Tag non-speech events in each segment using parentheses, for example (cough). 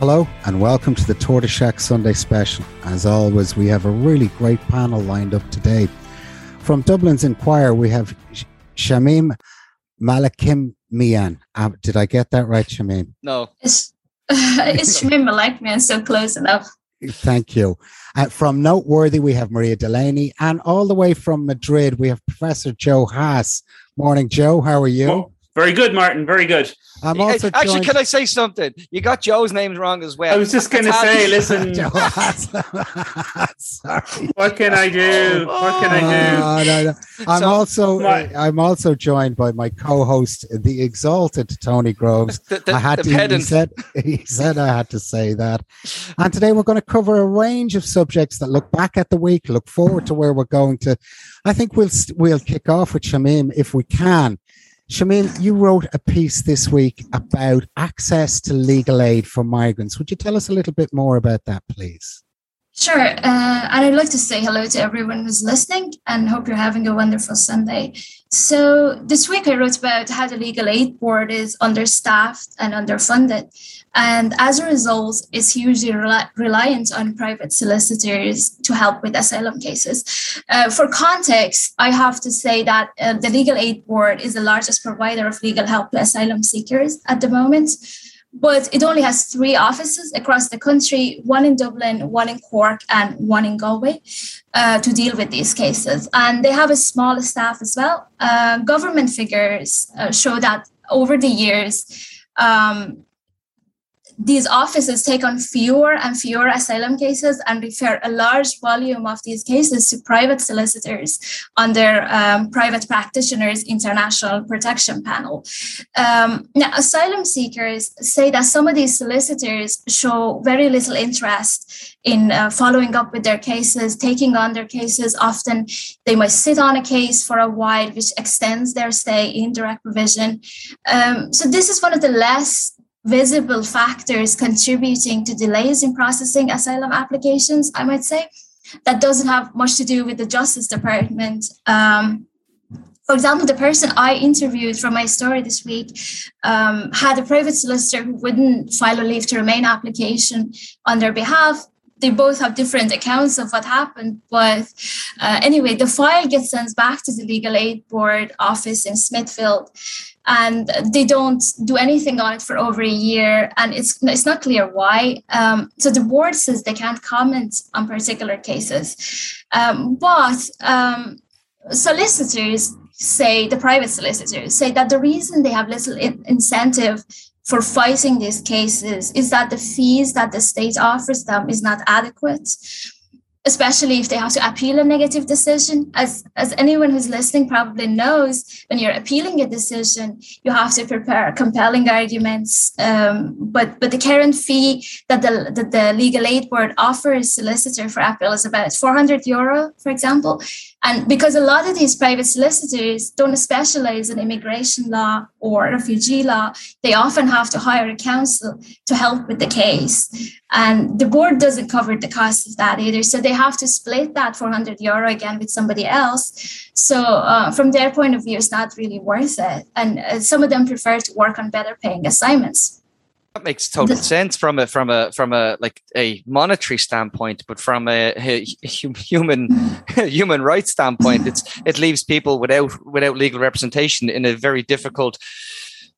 Hello and welcome to the Tortoise Shack Sunday Special. As always, we have a really great panel lined up today. From Dublin's Inquirer, we have Shamim Malakim Mian. Uh, did I get that right, Shamim? No. It's, (laughs) it's Shamim Malek so close enough. Thank you. Uh, from Noteworthy, we have Maria Delaney. And all the way from Madrid, we have Professor Joe Haas. Morning, Joe. How are you? Well, very good, Martin. Very good. I'm also actually. Joined... Can I say something? You got Joe's names wrong as well. I was just going to say, (laughs) listen. (laughs) (laughs) Sorry. What can I do? What can I do? Oh, no, no. I'm so, also. My... Uh, I'm also joined by my co-host, the exalted Tony Groves. The, the, I had to. He said, he said I had to say that. And today we're going to cover a range of subjects that look back at the week, look forward to where we're going to. I think we'll we'll kick off with Shamim if we can Shamim, you wrote a piece this week about access to legal aid for migrants. Would you tell us a little bit more about that, please? Sure. Uh, and I'd like to say hello to everyone who's listening and hope you're having a wonderful Sunday. So, this week I wrote about how the Legal Aid Board is understaffed and underfunded. And as a result, is hugely reliant on private solicitors to help with asylum cases. Uh, for context, I have to say that uh, the Legal Aid Board is the largest provider of legal help to asylum seekers at the moment. But it only has three offices across the country one in Dublin, one in Cork, and one in Galway uh, to deal with these cases. And they have a small staff as well. Uh, government figures uh, show that over the years, um, these offices take on fewer and fewer asylum cases and refer a large volume of these cases to private solicitors under um, private practitioners international protection panel. Um, now asylum seekers say that some of these solicitors show very little interest in uh, following up with their cases taking on their cases. Often they might sit on a case for a while which extends their stay in direct provision. Um, so this is one of the less visible factors contributing to delays in processing asylum applications, I might say. That doesn't have much to do with the Justice Department. Um, for example, the person I interviewed from my story this week um, had a private solicitor who wouldn't file a leave to remain application on their behalf. They both have different accounts of what happened. But uh, anyway, the file gets sent back to the Legal Aid Board office in Smithfield and they don't do anything on it for over a year and it's it's not clear why um, so the board says they can't comment on particular cases um, but um, solicitors say the private solicitors say that the reason they have little incentive for fighting these cases is that the fees that the state offers them is not adequate especially if they have to appeal a negative decision. As, as anyone who's listening probably knows, when you're appealing a decision, you have to prepare compelling arguments. Um, but, but the current fee that the, the legal aid board offers solicitor for appeal is about 400 euro, for example. And because a lot of these private solicitors don't specialize in immigration law or refugee law, they often have to hire a counsel to help with the case. And the board doesn't cover the cost of that either. So they have to split that 400 euro again with somebody else. So uh, from their point of view, it's not really worth it. And uh, some of them prefer to work on better paying assignments. That makes total sense from a from a from a like a monetary standpoint, but from a, a human (laughs) human rights standpoint, it's it leaves people without without legal representation in a very difficult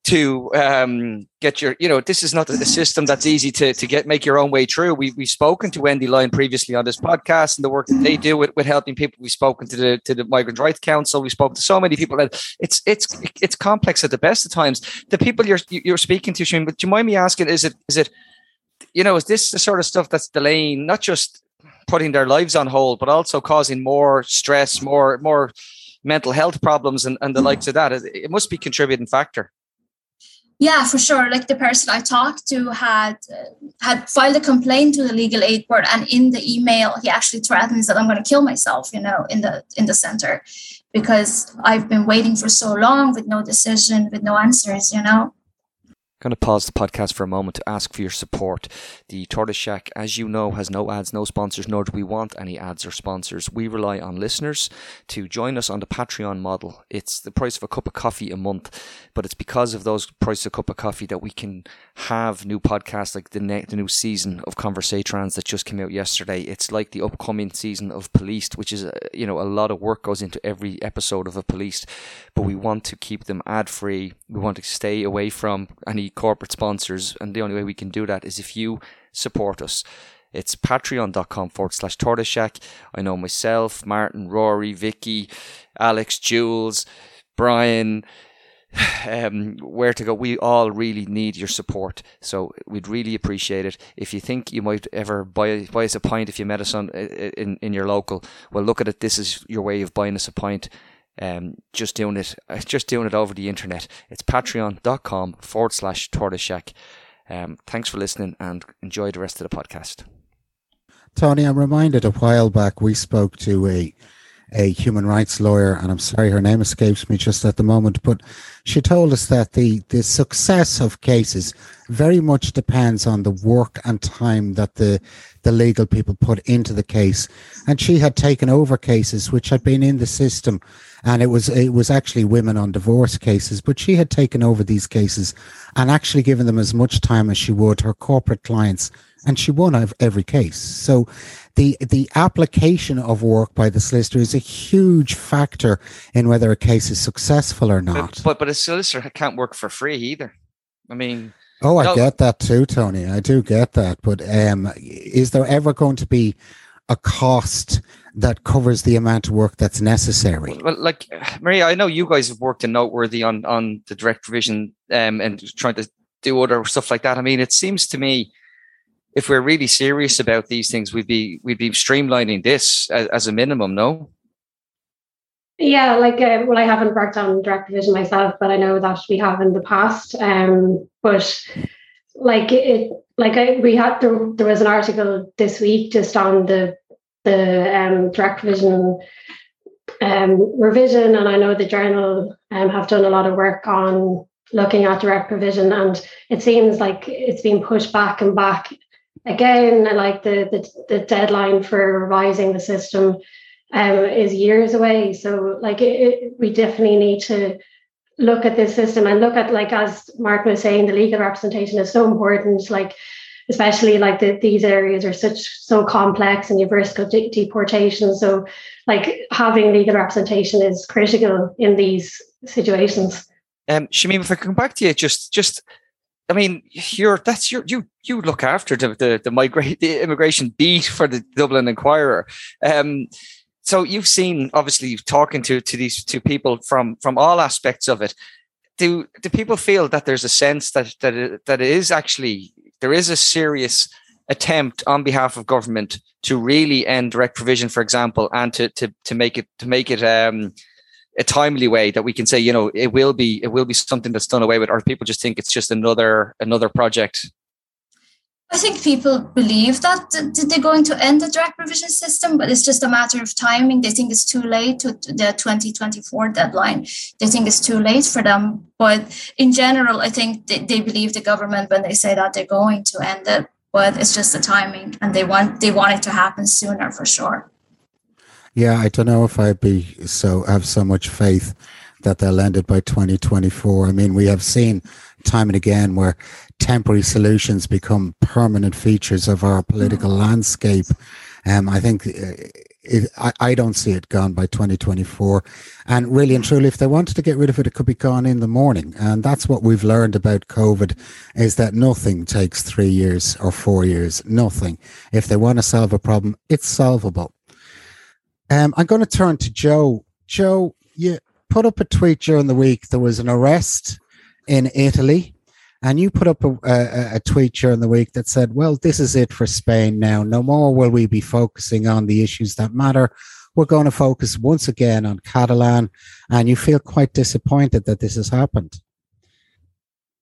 to um, get your, you know, this is not a system that's easy to, to get, make your own way through. We, we've spoken to Wendy Lyon previously on this podcast and the work that they do with, with helping people. We've spoken to the, to the Migrant Rights Council. We spoke to so many people that it's, it's, it's complex at the best of times. The people you're, you're speaking to, Shane, but do you mind me asking, is it, is it, you know, is this the sort of stuff that's delaying, not just putting their lives on hold, but also causing more stress, more, more mental health problems and, and the likes of that? It, must be contributing factor yeah for sure. Like the person i talked to had uh, had filed a complaint to the legal aid board and in the email he actually threatens that i'm going to kill myself you know in the in the center. Because i've been waiting for so long with no decision with no answers you know going to pause the podcast for a moment to ask for your support. The Tortoise Shack, as you know, has no ads, no sponsors, nor do we want any ads or sponsors. We rely on listeners to join us on the Patreon model. It's the price of a cup of coffee a month, but it's because of those price of a cup of coffee that we can have new podcasts like the, ne- the new season of Conversatrans that just came out yesterday. It's like the upcoming season of Policed, which is, uh, you know, a lot of work goes into every episode of a Policed, but we want to keep them ad free. We want to stay away from any corporate sponsors, and the only way we can do that is if you support us. It's patreon.com forward slash tortoise shack. I know myself, Martin, Rory, Vicky, Alex, Jules, Brian, (sighs) um, where to go. We all really need your support. So we'd really appreciate it. If you think you might ever buy, buy us a pint if you met us on in, in your local, well, look at it. This is your way of buying us a pint um, just doing it, (laughs) just doing it over the internet. It's patreon.com forward slash tortoise shack. Um, thanks for listening and enjoy the rest of the podcast. Tony, I'm reminded a while back we spoke to a a human rights lawyer, and I'm sorry her name escapes me just at the moment, but she told us that the, the success of cases very much depends on the work and time that the the legal people put into the case. And she had taken over cases which had been in the system and it was it was actually women on divorce cases but she had taken over these cases and actually given them as much time as she would her corporate clients and she won every case so the the application of work by the solicitor is a huge factor in whether a case is successful or not but but a solicitor can't work for free either i mean Oh, I no. get that too, Tony. I do get that. But um, is there ever going to be a cost that covers the amount of work that's necessary. Well, like Maria, I know you guys have worked in noteworthy on on the direct provision um, and trying to do other stuff like that. I mean, it seems to me if we're really serious about these things, we'd be we'd be streamlining this as, as a minimum. No. Yeah, like uh, well, I haven't worked on direct provision myself, but I know that we have in the past. Um, but like it, like I, we had there, there was an article this week just on the the um, direct provision um, revision, and I know the journal um, have done a lot of work on looking at direct provision, and it seems like it's been pushed back and back again. Like the the, the deadline for revising the system um, is years away. So, like, it, it, we definitely need to look at this system and look at, like, as Mark was saying, the legal representation is so important. Like, especially like the, these areas are such so complex and you've risk of de- deportation. So, like having legal representation is critical in these situations. Um, Shamim, if I come back to you, just just I mean, you're that's your you you look after the the the migrate the immigration beat for the Dublin Inquirer. Um, so you've seen obviously talking to to these two people from from all aspects of it. Do do people feel that there's a sense that that it, that it is actually there is a serious attempt on behalf of government to really end direct provision, for example, and to to to make it to make it um, a timely way that we can say, you know, it will be it will be something that's done away with, or people just think it's just another another project. I think people believe that they're going to end the direct provision system, but it's just a matter of timing. They think it's too late to the 2024 deadline. They think it's too late for them. But in general, I think they, they believe the government when they say that they're going to end it. But it's just the timing, and they want they want it to happen sooner for sure. Yeah, I don't know if I'd be so have so much faith that they'll end it by 2024. I mean, we have seen time and again where temporary solutions become permanent features of our political mm. landscape. Um, I think uh, it, I, I don't see it gone by 2024. And really and truly, if they wanted to get rid of it, it could be gone in the morning. And that's what we've learned about COVID is that nothing takes three years or four years. Nothing. If they want to solve a problem, it's solvable. Um, I'm going to turn to Joe. Joe, you put up a tweet during the week. There was an arrest in Italy and you put up a, a, a, tweet during the week that said, well, this is it for Spain now. No more will we be focusing on the issues that matter. We're going to focus once again on Catalan. And you feel quite disappointed that this has happened.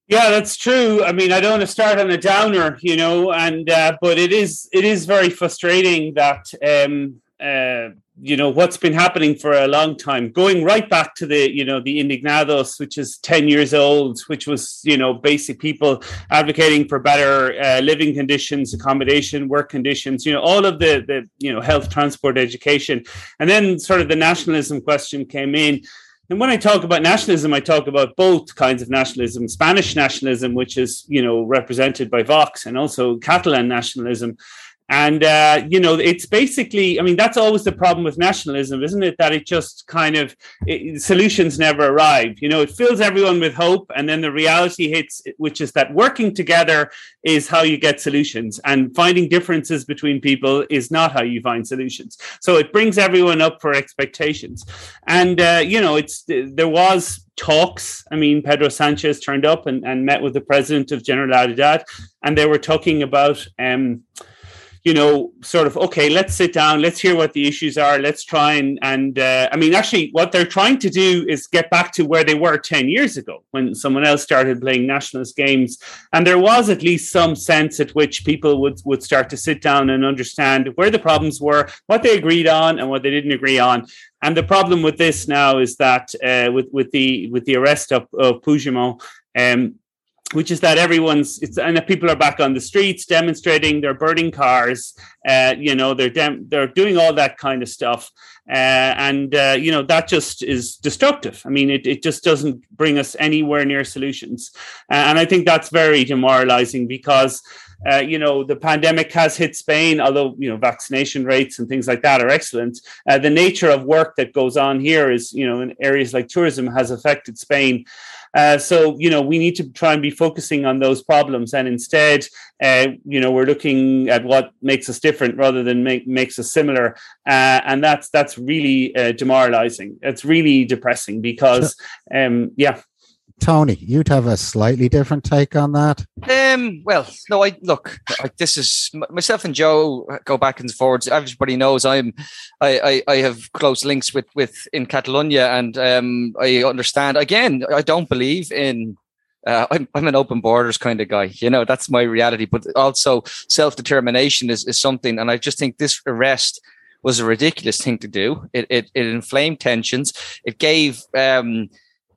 Yeah, that's true. I mean, I don't want to start on a downer, you know, and uh, but it is it is very frustrating that um, uh, you know what's been happening for a long time going right back to the you know the indignados which is 10 years old which was you know basic people advocating for better uh, living conditions accommodation work conditions you know all of the the you know health transport education. And then sort of the nationalism question came in. And when I talk about nationalism, I talk about both kinds of nationalism: Spanish nationalism, which is you know represented by Vox, and also Catalan nationalism, and, uh, you know, it's basically, I mean, that's always the problem with nationalism, isn't it? That it just kind of, it, solutions never arrive. You know, it fills everyone with hope. And then the reality hits, which is that working together is how you get solutions. And finding differences between people is not how you find solutions. So it brings everyone up for expectations. And, uh, you know, it's, there was talks. I mean, Pedro Sanchez turned up and, and met with the president of Generalidad, and they were talking about, um, you know, sort of, okay, let's sit down, let's hear what the issues are, let's try and, and uh, I mean, actually, what they're trying to do is get back to where they were 10 years ago when someone else started playing nationalist games. And there was at least some sense at which people would, would start to sit down and understand where the problems were, what they agreed on, and what they didn't agree on. And the problem with this now is that uh, with, with, the, with the arrest of, of Puigdemont, um, which is that everyone's it's and that people are back on the streets demonstrating they're burning cars uh, you know they're dem- they're doing all that kind of stuff. Uh, and uh, you know that just is destructive. I mean it, it just doesn't bring us anywhere near solutions. Uh, and i think that's very demoralizing because uh, you know the pandemic has hit Spain, although you know vaccination rates and things like that are excellent. Uh, the nature of work that goes on here is, you know, in areas like tourism has affected Spain, uh, so, you know, we need to try and be focusing on those problems. And instead, uh, you know, we're looking at what makes us different rather than make, makes us similar. Uh, and that's that's really uh, demoralizing. It's really depressing because, um, yeah. Tony, you'd have a slightly different take on that. Um, well, no, I look. I, this is myself and Joe go back and forwards. Everybody knows I'm. I, I, I have close links with with in Catalonia, and um, I understand. Again, I don't believe in uh, I'm, I'm an open borders kind of guy. You know, that's my reality. But also, self determination is, is something. And I just think this arrest was a ridiculous thing to do. It, it, it inflamed tensions. It gave um,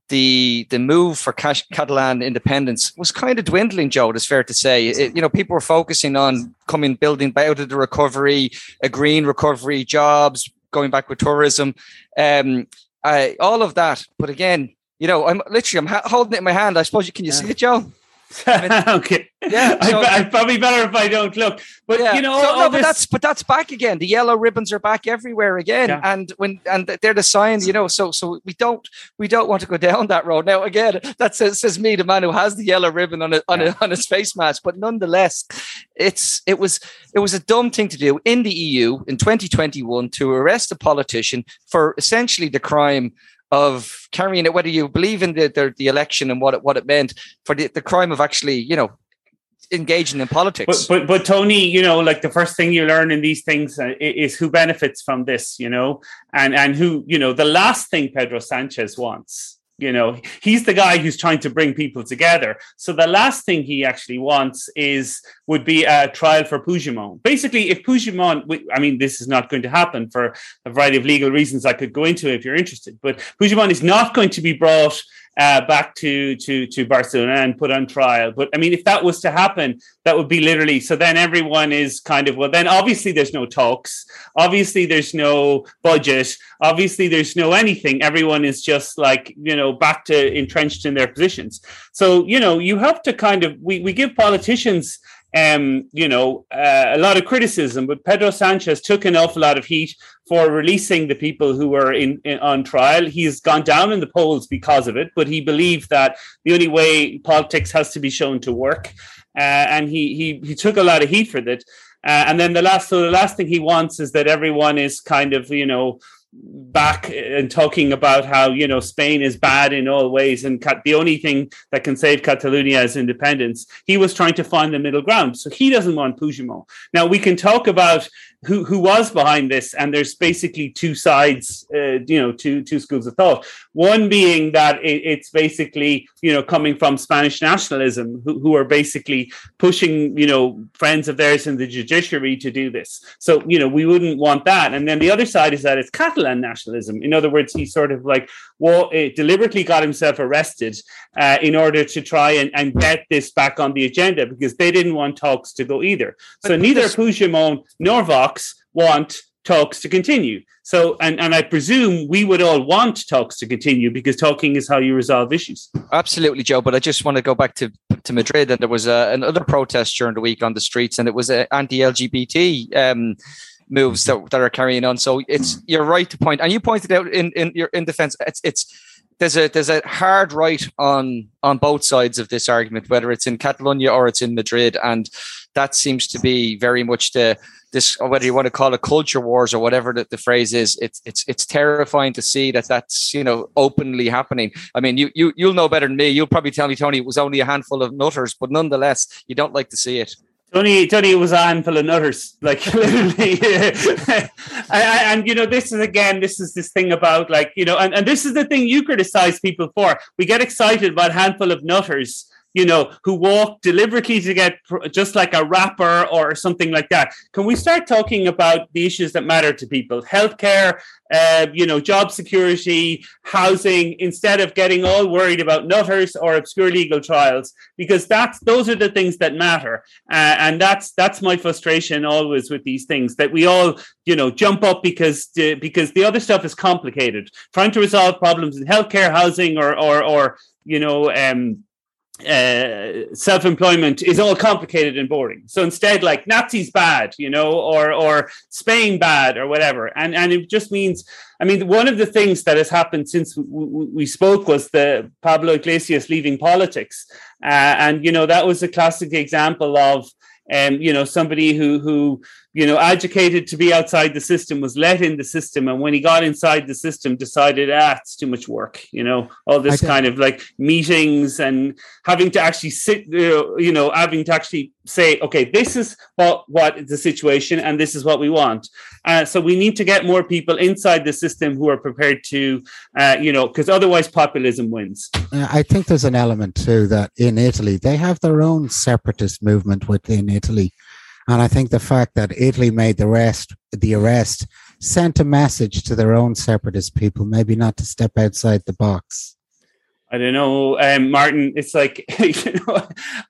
the the move for Catalan independence was kind of dwindling, Joe. It's fair to say. It, you know, people were focusing on coming, building out of the recovery, a green recovery, jobs, going back with tourism, um, I, all of that. But again, you know, I'm literally I'm ha- holding it in my hand. I suppose you can you see it, Joe? (laughs) okay. Yeah. So, I, I, probably better if I don't look. But yeah. you know, so, no, but that's but that's back again. The yellow ribbons are back everywhere again, yeah. and when and they're the signs, you know. So so we don't we don't want to go down that road now. Again, that says says me, the man who has the yellow ribbon on a, on yeah. a, on his face mask. But nonetheless, it's it was it was a dumb thing to do in the EU in 2021 to arrest a politician for essentially the crime of carrying it, whether you believe in the, the, the election and what it, what it meant for the, the crime of actually, you know, engaging in politics. But, but, but Tony, you know, like the first thing you learn in these things uh, is who benefits from this, you know, and and who, you know, the last thing Pedro Sanchez wants you know he's the guy who's trying to bring people together. So the last thing he actually wants is would be a trial for Puigdemont. Basically if Puigdemont I mean this is not going to happen for a variety of legal reasons. I could go into if you're interested but Puigdemont is not going to be brought uh, back to to to Barcelona and put on trial. But I mean, if that was to happen, that would be literally. So then everyone is kind of well. Then obviously there's no talks. Obviously there's no budget. Obviously there's no anything. Everyone is just like you know back to entrenched in their positions. So you know you have to kind of we we give politicians um, you know, uh, a lot of criticism, but Pedro Sanchez took an awful lot of heat for releasing the people who were in, in, on trial. He's gone down in the polls because of it, but he believed that the only way politics has to be shown to work, uh, and he he he took a lot of heat for that. Uh, and then the last, so the last thing he wants is that everyone is kind of, you know, back and talking about how you know Spain is bad in all ways and the only thing that can save Catalonia is independence. He was trying to find the middle ground, so he doesn't want Puigdemont. Now we can talk about who who was behind this, and there's basically two sides, uh, you know, two two schools of thought. One being that it, it's basically you know coming from Spanish nationalism, who, who are basically pushing you know friends of theirs in the judiciary to do this. So you know we wouldn't want that. And then the other side is that it's Catalan nationalism. In other words, he sort of like well, it deliberately got himself arrested uh, in order to try and, and get this back on the agenda because they didn't want talks to go either. So neither Puigdemont nor Vox want talks to continue. So, and, and I presume we would all want talks to continue because talking is how you resolve issues. Absolutely, Joe. But I just want to go back to, to Madrid, and there was a, another protest during the week on the streets, and it was anti-LGBT um, moves that, that are carrying on. So it's you're right to point, and you pointed out in in your in defense, it's it's there's a there's a hard right on on both sides of this argument, whether it's in Catalonia or it's in Madrid, and that seems to be very much the this whether you want to call it culture wars or whatever the, the phrase is. It's it's it's terrifying to see that that's you know openly happening. I mean, you you you'll know better than me. You'll probably tell me, Tony, it was only a handful of nutters, but nonetheless, you don't like to see it. Tony, Tony it was a handful of nutters, like (laughs) literally. (laughs) and, and, you know, this is again, this is this thing about like, you know, and, and this is the thing you criticize people for. We get excited about a handful of nutters you know, who walk deliberately to get just like a rapper or something like that. Can we start talking about the issues that matter to people? Healthcare, uh, you know, job security, housing, instead of getting all worried about nutters or obscure legal trials, because that's those are the things that matter. Uh, and that's that's my frustration always with these things that we all, you know, jump up because because the other stuff is complicated. Trying to resolve problems in healthcare, housing, or or or you know, um, uh, self-employment is all complicated and boring. So instead, like Nazis bad, you know, or or Spain bad, or whatever. And and it just means, I mean, one of the things that has happened since we, we spoke was the Pablo Iglesias leaving politics, uh, and you know that was a classic example of, um, you know, somebody who who you know, educated to be outside the system, was let in the system, and when he got inside the system, decided, ah, it's too much work. You know, all this kind of like meetings and having to actually sit, you know, having to actually say, okay, this is what what the situation, and this is what we want. Uh, so we need to get more people inside the system who are prepared to, uh, you know, because otherwise populism wins. I think there's an element too that in Italy they have their own separatist movement within Italy and I think the fact that Italy made the rest, the arrest, sent a message to their own separatist people, maybe not to step outside the box. I don't know, um, Martin. It's like (laughs) you know,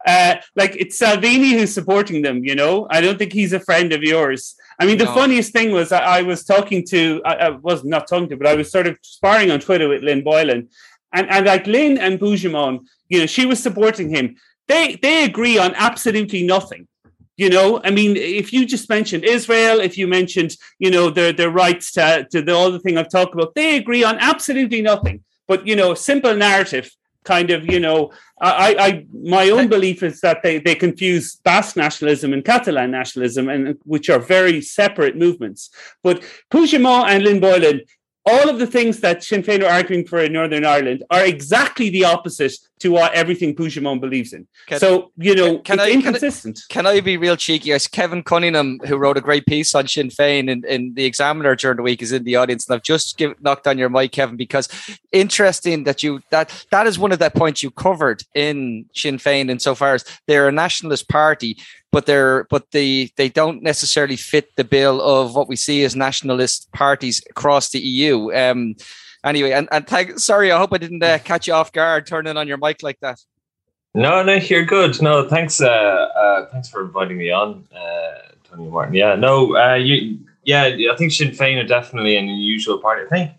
uh, like it's Salvini who's supporting them. You know, I don't think he's a friend of yours. I mean, the no. funniest thing was I, I was talking to, I, I, was not talking to, but I was sort of sparring on Twitter with Lynn Boylan, and and like Lynn and Puigdemont, you know, she was supporting him. They they agree on absolutely nothing. You know, I mean, if you just mentioned Israel, if you mentioned, you know, their their rights to, to the other thing I've talked about, they agree on absolutely nothing. But you know, simple narrative kind of, you know, I, I my own belief is that they, they confuse Basque nationalism and Catalan nationalism, and which are very separate movements. But Puigdemont and Lynn Boylan, all of the things that Sinn Féin are arguing for in Northern Ireland are exactly the opposite to what everything Puigdemont believes in. Can, so, you know, can, I, inconsistent. Can I, can I, be real cheeky? As Kevin Cunningham, who wrote a great piece on Sinn Féin in, in the Examiner during the week, is in the audience. And I've just give, knocked on your mic, Kevin, because interesting that you that that is one of the points you covered in Sinn Féin insofar as they're a nationalist party, but they're but they they don't necessarily fit the bill of what we see as nationalist parties across the EU. Um, anyway, and, and thank, sorry, I hope I didn't uh, (laughs) catch you off guard turning on your mic like that. No, no, you're good. No, thanks. Uh, uh, thanks for inviting me on, uh, Tony Martin. Yeah, no, uh, you, yeah, I think Sinn Féin are definitely an unusual party. I think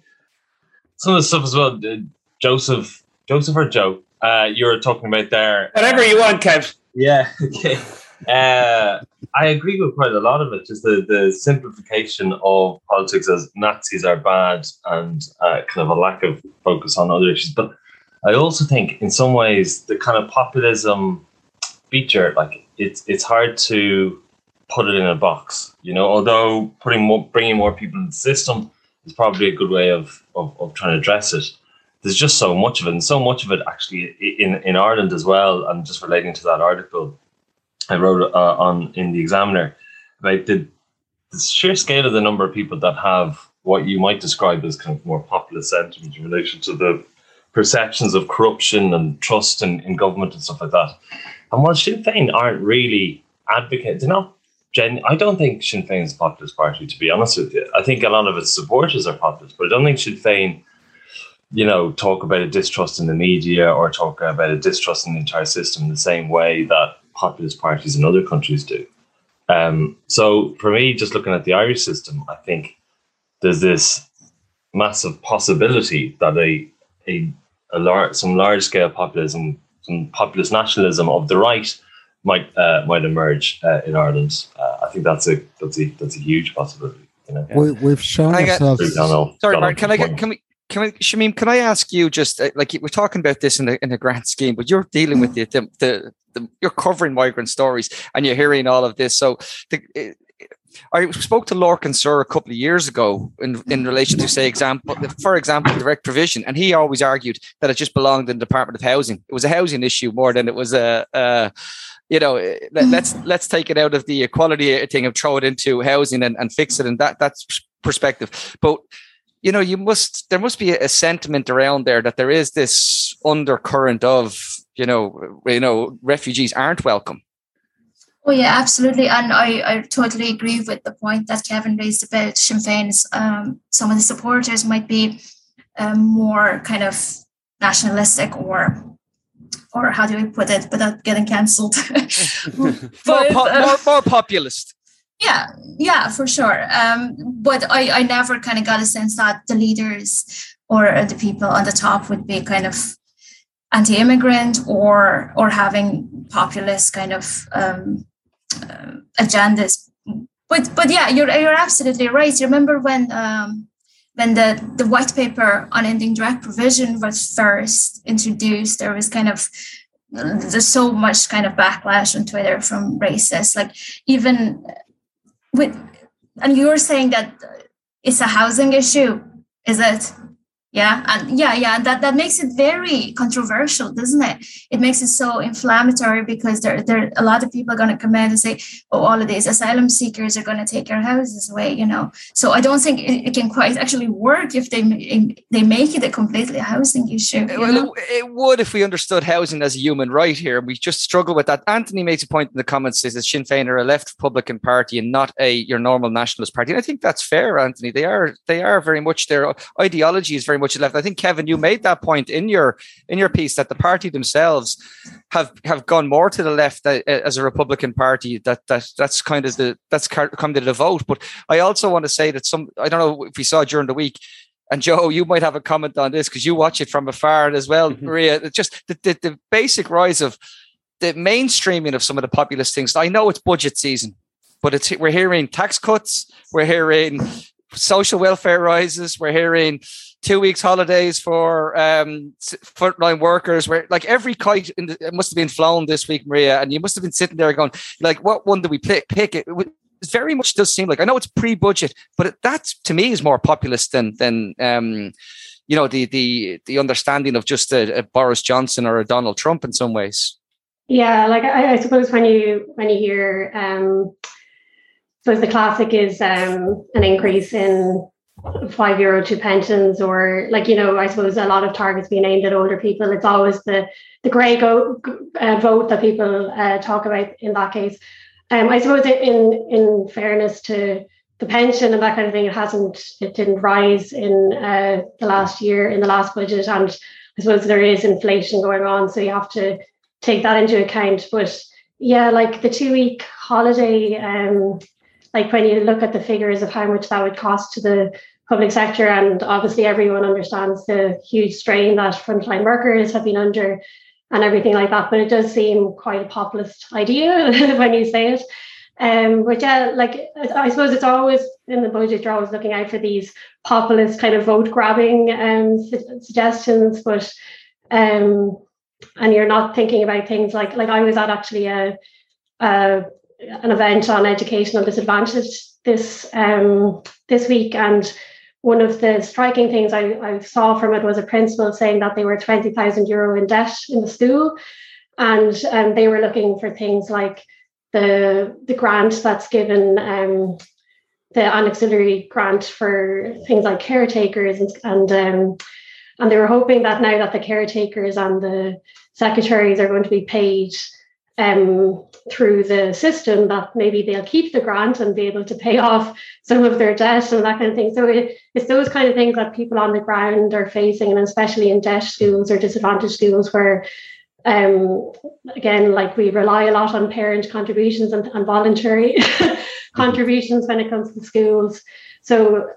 some of the stuff as well. Uh, Joseph, Joseph or Joe, uh, you were talking about there. Whatever you want, Kev. Yeah. (laughs) Okay. Uh, I agree with quite a lot of it. Just the, the simplification of politics as Nazis are bad and uh, kind of a lack of focus on other issues. But I also think, in some ways, the kind of populism feature, like it's it's hard to put it in a box. You know, although putting more, bringing more people in the system is probably a good way of, of, of trying to address it. There's just so much of it, and so much of it actually in in Ireland as well. And just relating to that article I wrote uh, on in the Examiner about the the sheer scale of the number of people that have what you might describe as kind of more populist sentiment in relation to the perceptions of corruption and trust in, in government and stuff like that. And while Sinn Féin aren't really advocates, they're not Gen- I don't think Sinn Féin is a populist party, to be honest with you. I think a lot of its supporters are populist, but I don't think Sinn Féin, you know, talk about a distrust in the media or talk about a distrust in the entire system in the same way that populist parties in other countries do. Um, so for me, just looking at the Irish system, I think there's this massive possibility that a a, a large some large scale populism, some populist nationalism of the right might uh, might emerge uh, in Ireland. Uh, I think that's a that's a that's a huge possibility. You know? we, we've shown I get- ourselves. Sorry, Mark. Can I get? Can we? Can we, Shamim, can I ask you just uh, like we're talking about this in a in a grand scheme, but you're dealing with the the, you're covering migrant stories and you're hearing all of this. So the, uh, I spoke to Lorcan Sirr a couple of years ago in, in relation to say example, for example, direct provision, and he always argued that it just belonged in the Department of Housing. It was a housing issue more than it was a. a you know, let, let's let's take it out of the equality thing and throw it into housing and, and fix it in that that's perspective. But you know, you must there must be a sentiment around there that there is this undercurrent of you know, you know, refugees aren't welcome. Oh yeah, absolutely, and I, I totally agree with the point that Kevin raised about Sinn Féin's. Um, some of the supporters might be um, more kind of nationalistic or or how do we put it without getting cancelled? (laughs) (laughs) more, po- uh, more, more populist. yeah, yeah, for sure. Um, but I, I never kind of got a sense that the leaders or the people on the top would be kind of anti-immigrant or or having populist kind of um, uh, agendas. But but yeah, you're you're absolutely right. You remember when um, when the the white paper on ending direct provision was first introduced, there was kind of there's so much kind of backlash on Twitter from racists. Like even with, and you were saying that it's a housing issue, is it? Yeah, and yeah, yeah, that that makes it very controversial, doesn't it? It makes it so inflammatory because there there a lot of people are going to come in and say, "Oh, all of these asylum seekers are going to take your houses away," you know. So I don't think it, it can quite actually work if they they make it a completely housing issue. Well, know? it, it would if we understood housing as a human right here. We just struggle with that. Anthony makes a point in the comments says that Sinn Féin are a left Republican party and not a your normal nationalist party. And I think that's fair, Anthony. They are they are very much their ideology is very much left. I think Kevin, you made that point in your in your piece that the party themselves have have gone more to the left uh, as a Republican party. That that that's kind of the that's come to the vote. But I also want to say that some I don't know if we saw during the week. And Joe, you might have a comment on this because you watch it from afar as well, Mhm. Maria. Just the, the, the basic rise of the mainstreaming of some of the populist things. I know it's budget season, but it's we're hearing tax cuts, we're hearing social welfare rises, we're hearing two weeks holidays for um frontline workers. Where like every kite the, must have been flown this week, Maria, and you must have been sitting there going, like, what one do we pick? Pick it. It very much does seem like I know it's pre-budget, but that to me is more populist than than um you know the the the understanding of just a, a Boris Johnson or a Donald Trump in some ways. Yeah, like I, I suppose when you when you hear, um, suppose the classic is um, an increase in five euro to pensions, or like you know, I suppose a lot of targets being aimed at older people. It's always the the grey go uh, vote that people uh, talk about in that case. Um, I suppose in in fairness to the pension and that kind of thing, it hasn't it didn't rise in uh, the last year in the last budget, and I suppose there is inflation going on, so you have to take that into account. But yeah, like the two week holiday, um, like when you look at the figures of how much that would cost to the public sector, and obviously everyone understands the huge strain that frontline workers have been under and everything like that. But it does seem quite a populist idea (laughs) when you say it. Um, but yeah, like I suppose it's always in the budget, you're always looking out for these populist kind of vote grabbing um, su- suggestions, but um, and you're not thinking about things like like I was at actually a, a an event on educational disadvantage this um, this week, and one of the striking things I, I saw from it was a principal saying that they were twenty thousand euro in debt in the school, and um, they were looking for things like the the grant that's given um, the auxiliary grant for things like caretakers and and, um, and they were hoping that now that the caretakers and the secretaries are going to be paid um, through the system that maybe they'll keep the grant and be able to pay off some of their debt and that kind of thing. So it, it's those kind of things that people on the ground are facing, and especially in debt schools or disadvantaged schools where um, again, like we rely a lot on parent contributions and, and voluntary (laughs) contributions when it comes to schools. So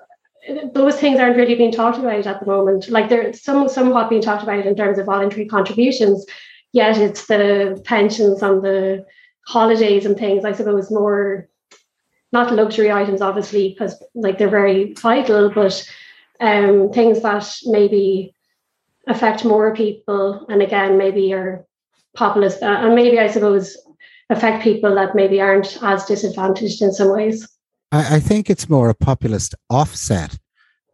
those things aren't really being talked about at the moment. Like there's some somewhat being talked about in terms of voluntary contributions, yet it's the pensions and the holidays and things, I suppose, more not luxury items, obviously, because like they're very vital, but um, things that maybe affect more people and again maybe are populist uh, and maybe I suppose affect people that maybe aren't as disadvantaged in some ways. I, I think it's more a populist offset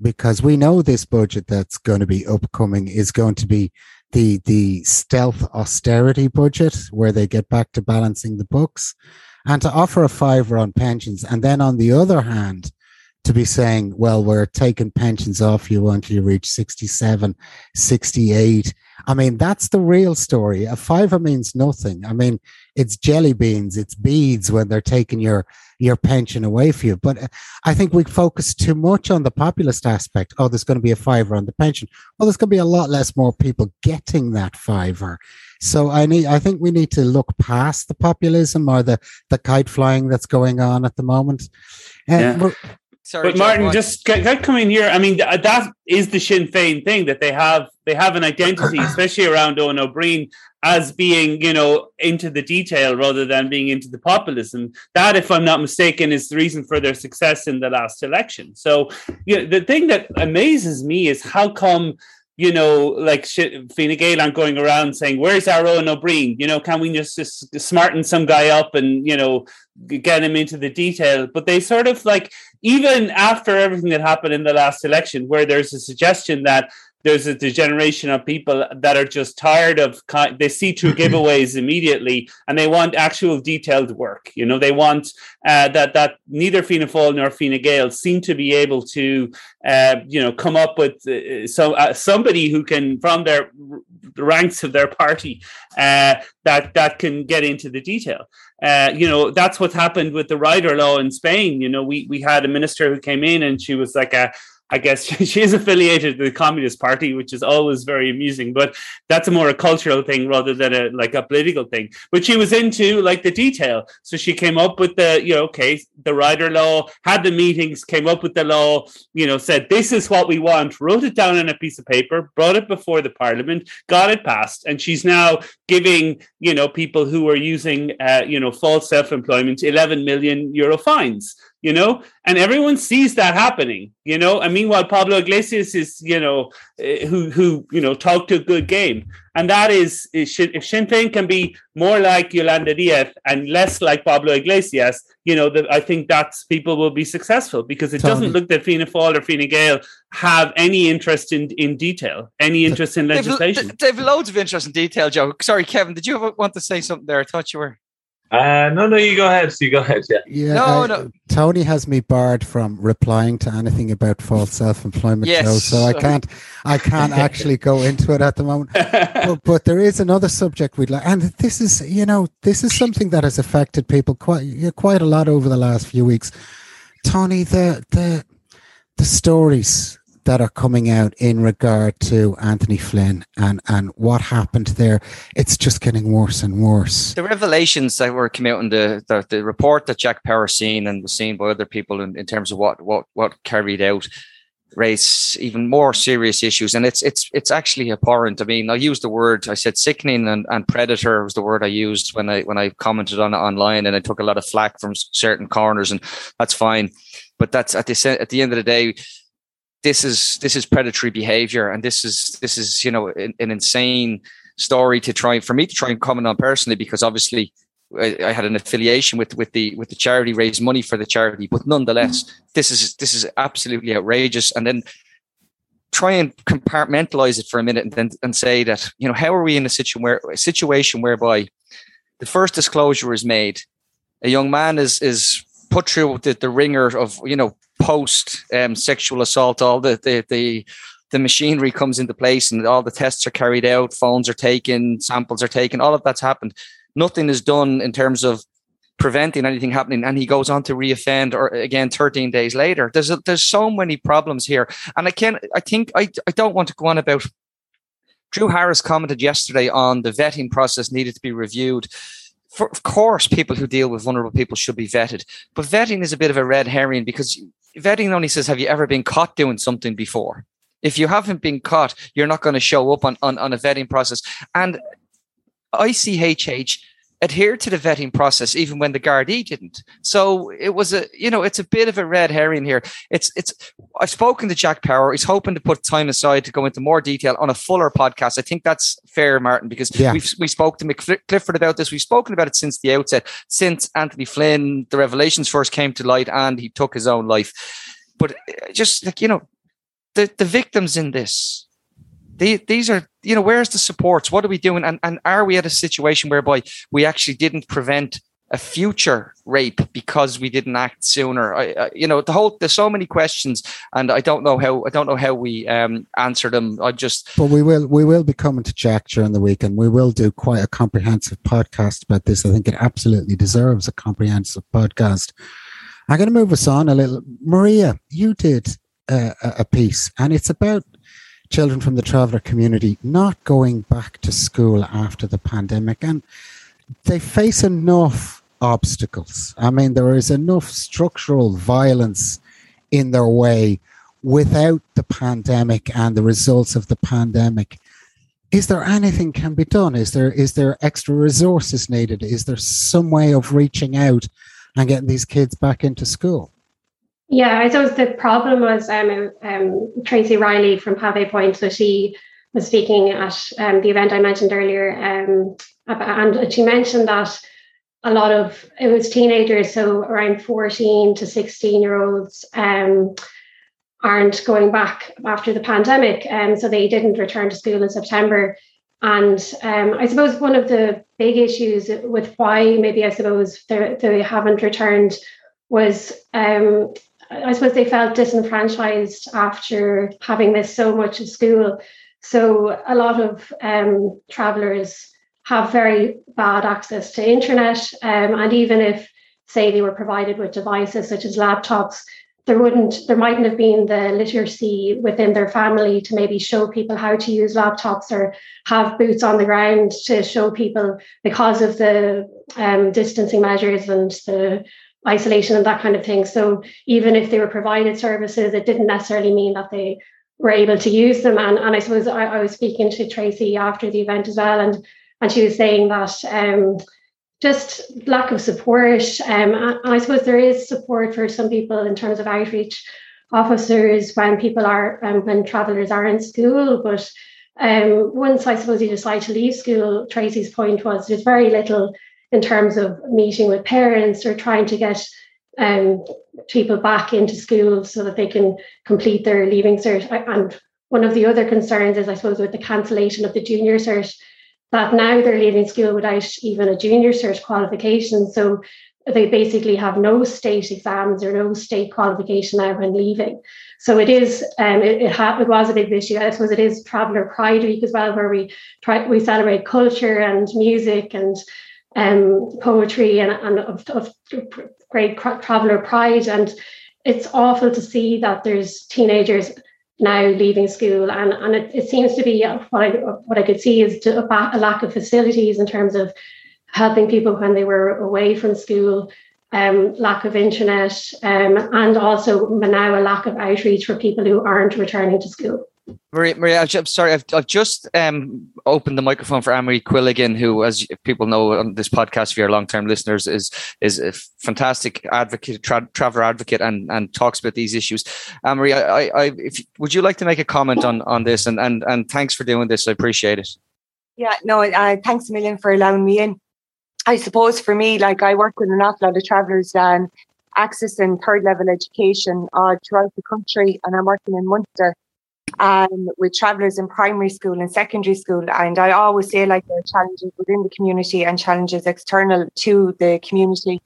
because we know this budget that's going to be upcoming is going to be the the stealth austerity budget where they get back to balancing the books and to offer a fiver on pensions and then on the other hand to be saying, well, we're taking pensions off you until you reach 67, 68. I mean, that's the real story. A fiver means nothing. I mean, it's jelly beans, it's beads when they're taking your your pension away from you. But uh, I think we focus too much on the populist aspect. Oh, there's going to be a fiver on the pension. Well, there's going to be a lot less more people getting that fiver. So I need, I think we need to look past the populism or the the kite flying that's going on at the moment. And yeah. Sorry, but Martin, just get, get come in here. I mean, that is the Sinn Féin thing that they have. They have an identity, (clears throat) especially around Eoin Ó Broin, as being, you know, into the detail rather than being into the populism. That, if I'm not mistaken, is the reason for their success in the last election. So, you know, the thing that amazes me is how come you know, like Fine Gael aren't going around saying, "Where's our Eoin Ó Broin?" You know, can we just, just smarten some guy up and you know get him into the detail? But they sort of like even after everything that happened in the last election, where there's a suggestion that there's a degeneration of people that are just tired of they see through giveaways immediately and they want actual detailed work you know? They want uh, that that neither Fianna Fáil nor Fine Gael seem to be able to uh, you know come up with uh, so uh, somebody who can from their the ranks of their party uh, that that can get into the detail. Uh, you know that's what happened with the rider law in Spain you know? We we had a minister who came in and she was like a I guess (laughs) she is affiliated with the Communist Party, which is always very amusing. But that's a more a cultural thing rather than a like a political thing. But she was into like the detail, so she came up with the you know okay the rider law, had the meetings, came up with the law, you know, said this is what we want, wrote it down on a piece of paper, brought it before the Parliament, got it passed, and she's now giving you know people who are using uh, you know false self employment 11 million euro fines you know, and everyone sees that happening, you know. And meanwhile, Pablo Iglesias is, you know, uh, who who you know talked a good game, and that is, is if Sinn Féin can be more like Yolanda Diaz and less like Pablo Iglesias, you know, that I think that's people will be successful because it doesn't look that Fianna Fáil or Fine Gael have any interest in in detail, any interest in legislation. They've, they've loads of interest in detail, Joe. Sorry, Kevin, did you want to say something there? I thought you were. Uh, no, no, you go ahead. So You go ahead. Yeah. Yeah. No, I, no. Tony has me barred from replying to anything about false self-employment, yes. Joe, so I can't, I can't (laughs) actually go into it at the moment. (laughs) but, but, there is another subject we'd like, and this is, you know, this is something that has affected people quite, quite a lot over the last few weeks. Tony, the the the stories that are coming out in regard to Anthony Flynn and, and what happened there. It's just getting worse and worse. The revelations that were coming out in the, the, the report that Jack Power seen and was seen by other people in, in terms of what, what, what carried out raise even more serious issues and it's it's it's actually abhorrent i mean i used the word i said sickening and, and predator was the word i used when i when i commented on it online and i took a lot of flack from certain corners and that's fine but that's at the at the end of the day this is this is predatory behavior and this is this is you know an, an insane story to try for me to try and comment on personally because obviously I, I, had an affiliation with with the with the charity raise money for the charity but nonetheless mm-hmm. this is this is absolutely outrageous and then try and compartmentalize it for a minute and then and say that you know how are we in a situation where a situation whereby the first disclosure is made a young man is is put through the, the ringer of you know post um, sexual assault, all the the the the machinery comes into place and all the tests are carried out, phones are taken, samples are taken, all of that's happened. Nothing is done in terms of preventing anything happening and he goes on to reoffend or again 13 days later there's a, there's so many problems here and i can i think I, I don't want to go on about drew harris commented yesterday on the vetting process needed to be reviewed for, of course people who deal with vulnerable people should be vetted but vetting is a bit of a red herring because vetting only says have you ever been caught doing something before? If you haven't been caught you're not going to show up on, on, on a vetting process. And ICHH adhered to the vetting process even when the Gardaí didn't. So it was a, you know, it's a bit of a red herring here. It's, it's, I've spoken to Jack Power. He's hoping to put time aside to go into more detail on a fuller podcast. I think that's fair, Martin, because yeah. we've, we spoke to Mick Clifford about this. We've spoken about it since the outset, since Anthony Flynn, the revelations first came to light and he took his own life. But uh, just like, you know, the, the victims in this, these are, you know, where's the supports? What are we doing? And, and are we at a situation whereby we actually didn't prevent a future rape because we didn't act sooner? I, I, you know, the whole there's so many questions, and I don't know how I don't know how we um, answer them. I just but we will we will be coming to Jack during the week, and we will do quite a comprehensive podcast about this. I think it absolutely deserves a comprehensive podcast. I'm going to move us on a little. Maria, you did uh, a piece, and it's about children from the traveller community not going back to school after the pandemic. And they face enough obstacles. I mean, there is enough structural violence in their way without the pandemic and the results of the pandemic. Is there anything can be done? Is there is there extra resources needed? Is there some way of reaching out and getting these kids back into school? Yeah, I suppose the problem was um, um, Tracy Riley from Pavee Point. So she was speaking at um, the event I mentioned earlier, um, and she mentioned that a lot of it was teenagers, so around 14 to 16 year olds um, aren't going back after the pandemic. Um, so they didn't return to school in September. And um, I suppose one of the big issues with why maybe I suppose they haven't returned was um, I suppose they felt disenfranchised after having missed so much of school. So a lot of um, travellers have very bad access to internet, um, and even if, say, they were provided with devices such as laptops, there wouldn't, there mightn't have been the literacy within their family to maybe show people how to use laptops or have boots on the ground to show people because of the um, distancing measures and the isolation and that kind of thing. So even if they were provided services, it didn't necessarily mean that they were able to use them. And, and I suppose I, I was speaking to Tracy after the event as well, and and she was saying that um, just lack of support. Um, and I suppose there is support for some people in terms of outreach officers when people are um, when travellers are in school, but um, once I suppose you decide to leave school, Tracy's point was there's very little in terms of meeting with parents or trying to get um, people back into school so that they can complete their leaving cert. And one of the other concerns is, I suppose, with the cancellation of the junior cert, that now they're leaving school without even a junior cert qualification. So they basically have no state exams or no state qualification now when leaving. So it is, um, it, it, ha- it was a big issue. I suppose it is Traveller Pride Week as well, where we try we celebrate culture and music and um, poetry and, and of, of great traveller pride. And it's awful to see that there's teenagers now leaving school, and and it, it seems to be what I what I could see is a, a lack of facilities in terms of helping people when they were away from school. Um, lack of internet, um, and also now a lack of outreach for people who aren't returning to school. Maria, Maria, I'm sorry, I've, I've just um, opened the microphone for Anne-Marie Quilligan, who, as people know on this podcast, if you're long-term listeners, is is a fantastic advocate, tra- traveler advocate, and and talks about these issues. Anne-Marie, I, I, if, would you like to make a comment on on this? And and and thanks for doing this. I appreciate it. Yeah, no, uh, thanks a million for allowing me in. I suppose for me, like I work with an awful lot of travellers and accessing third level education uh, throughout the country, and I'm working in Munster um, with travellers in primary school and secondary school. And I always say like there are challenges within the community and challenges external to the community.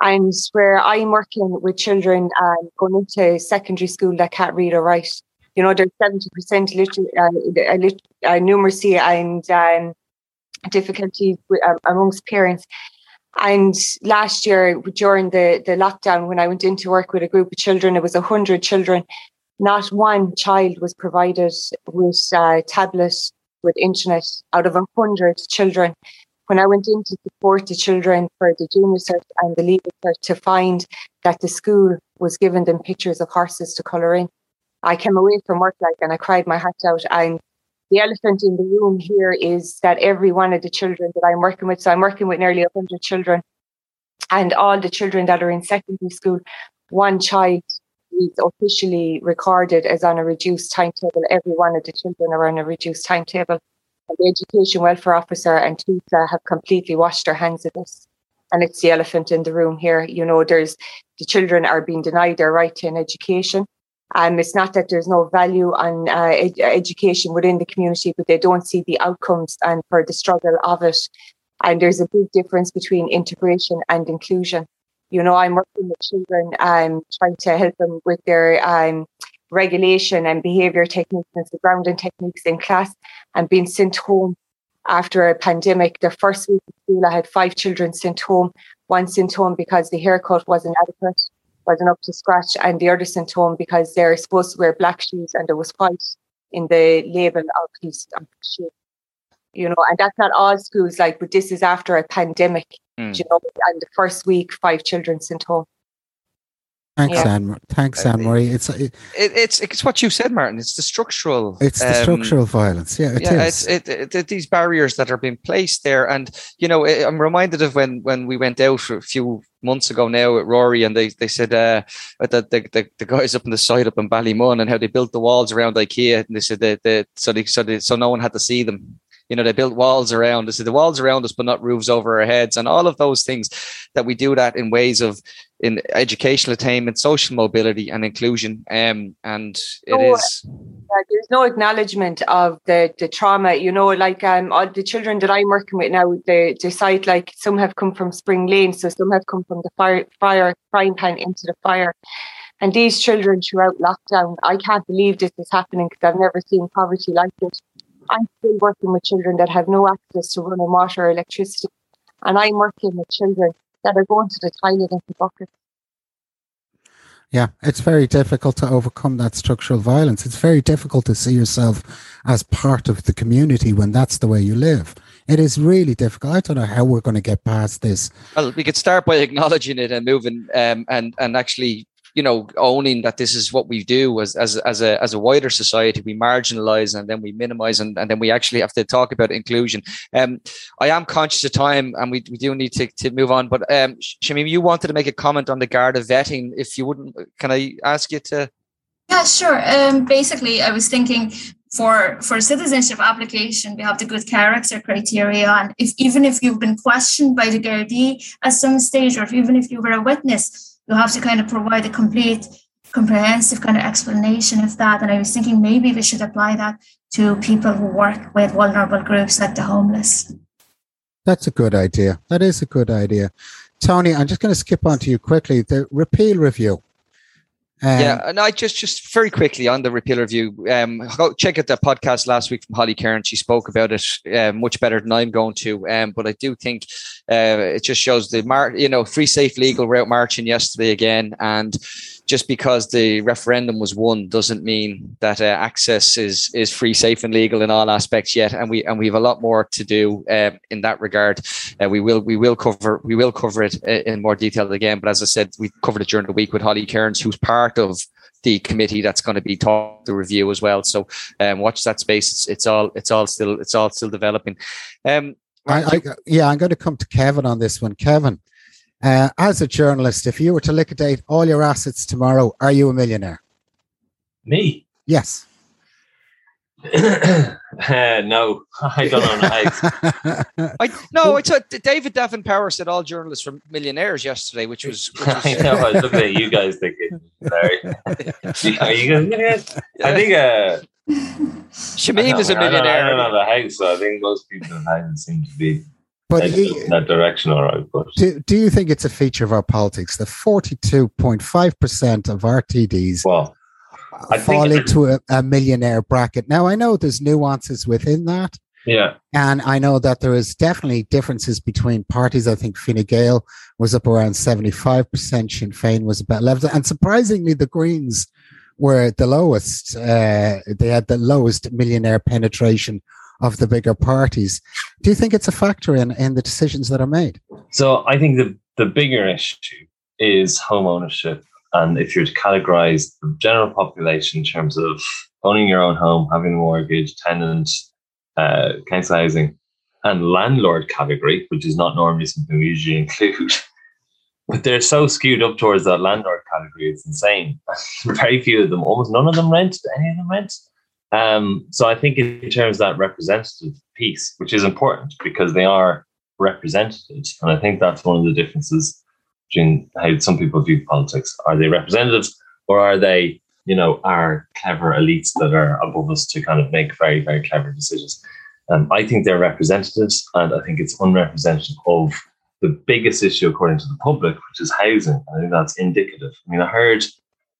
and where I'm working with children and going into secondary school that can't read or write. You know, there's 70% liter- uh, lit- uh, numeracy and um, difficulties with, um, amongst parents. And last year, during the, the lockdown, when I went into work with a group of children, it was 100 children. Not one child was provided with uh, a tablet, with internet out of 100 children when I went in to support the children for the junior cert and the leaving cert to find that the school was giving them pictures of horses to colour in, I came away from work like and I cried my heart out. And the elephant in the room here is that every one of the children that I'm working with, so I'm working with nearly 100 children, and all the children that are in secondary school, one child is officially recorded as on a reduced timetable. Every one of the children are on a reduced timetable the education welfare officer and Tusla have completely washed their hands of this. And it's the elephant in the room here. You know, there's the children are being denied their right to an education. Um, it's not that there's no value on uh, ed- education within the community, but they don't see the outcomes and for the struggle of it. And there's a big difference between integration and inclusion. You know, I'm working with children, um, trying to help them with their um, regulation and behavior techniques and grounding techniques in class and being sent home after a pandemic. The first week of school, I had five children sent home. One sent home because the haircut wasn't adequate, wasn't up to scratch, and the other sent home because they're supposed to wear black shoes and there was white in the label of his shoe. You know, and that's not all schools like, but this is after a pandemic. Mm. You know, and the first week, five children sent home. Thanks, yeah. Anne. Thanks, Anne Marie. It's it, it's it's what you said, Martin. It's the structural. It's the um, structural violence. Yeah, it yeah. Is. It's it, it, these barriers that are being placed there, and you know, I'm reminded of when when we went out a few months ago now at Rory, and they they said uh, that the, the, the guys up on the side up in Ballymun and how they built the walls around IKEA, and they said that the so they so they, so no one had to see them you know, they built walls around us, the walls around us, but not roofs over our heads, and all of those things that we do that in ways of in educational attainment, social mobility, and inclusion. Um, and it oh, is. there's no acknowledgement of the the trauma. You know, like um, all the children that I'm working with now, they decide like some have come from Spring Lane, so some have come from the fire fire frying pan into the fire. And these children throughout lockdown, I can't believe this is happening because I've never seen poverty like this. I'm still working with children that have no access to running water or electricity. And I'm working with children that are going to the toilet in the bucket. Yeah, it's very difficult to overcome that structural violence. It's very difficult to see yourself as part of the community when that's the way you live. It is really difficult. I don't know how we're going to get past this. Well, we could start by acknowledging it and moving um, and and actually you know owning that this is what we do as as as a as a wider society we marginalize and then we minimize and, and then we actually have to talk about inclusion. Um i am conscious of time and we, we do need to, to move on but um shamim you wanted to make a comment on the Garda vetting if you wouldn't can i ask you to? Yeah sure. Um basically i was thinking for for citizenship application we have the good character criteria and if even if you've been questioned by the Gardaí at some stage or if, even if you were a witness you have to kind of provide a complete, comprehensive kind of explanation of that. And I was thinking maybe we should apply that to people who work with vulnerable groups like the homeless. That's a good idea. That is a good idea. Tony, I'm just going to skip on to you quickly. The repeal review. Um, yeah, and I just just very quickly on the repeal review. Um, go check out the podcast last week from Holly Cairns. She spoke about it uh, much better than I'm going to. Um, but I do think uh, it just shows the mar- you know free, safe, legal route marching yesterday again, and just because the referendum was won doesn't mean that uh, access is is free, safe, and legal in all aspects yet. And we and we have a lot more to do uh, in that regard. Uh, we will we will cover we will cover it uh, in more detail again. But as I said, we covered it during the week with Holly Cairns, who's part of the committee that's going to be taught the review as well. So um, watch that space. It's, it's all it's all still it's all still developing. Um, I, I, yeah, I'm going to come to Kevin on this one. Kevin, uh, as a journalist, if you were to liquidate all your assets tomorrow, are you a millionaire? Me? Yes. uh, (coughs) no, I don't know. (laughs) I, no, it's thought David Davin Power said all journalists are millionaires yesterday, which was. Which was... (laughs) I know. I was looking at you guys thinking, sorry. (laughs) are you guys I think uh, Shamim is a millionaire. I don't, I don't have a house, so I think most people in Ireland seem to be But he, in that direction, all right. But do, do you think it's a feature of our politics that 42.5% of RTDs well, I fall into a, a millionaire bracket? Now, I know there's nuances within that. Yeah. And I know that there is definitely differences between parties. I think Fine Gael was up around 75%, Sinn Féin was about 11 And surprisingly, the Greens were the lowest. Uh, they had the lowest millionaire penetration of the bigger parties. Do you think it's a factor in, in the decisions that are made? So I think the, the bigger issue is home ownership. And if you're to categorize the general population in terms of owning your own home, having a mortgage, tenant, uh, council housing, and landlord category, which is not normally something we usually (laughs) include, but they're so skewed up towards that landlord category, it's insane. (laughs) Very few of them, almost none of them rent. Any of them rent? Um, so I think in terms of that representative piece, which is important because they are represented, and I think that's one of the differences between how some people view politics. Are they representatives or are they, you know, are clever elites that are above us to kind of make very, very clever decisions? Um, I think they're representatives, and I think it's unrepresentative of the biggest issue according to the public, which is housing. I think that's indicative. I mean, I heard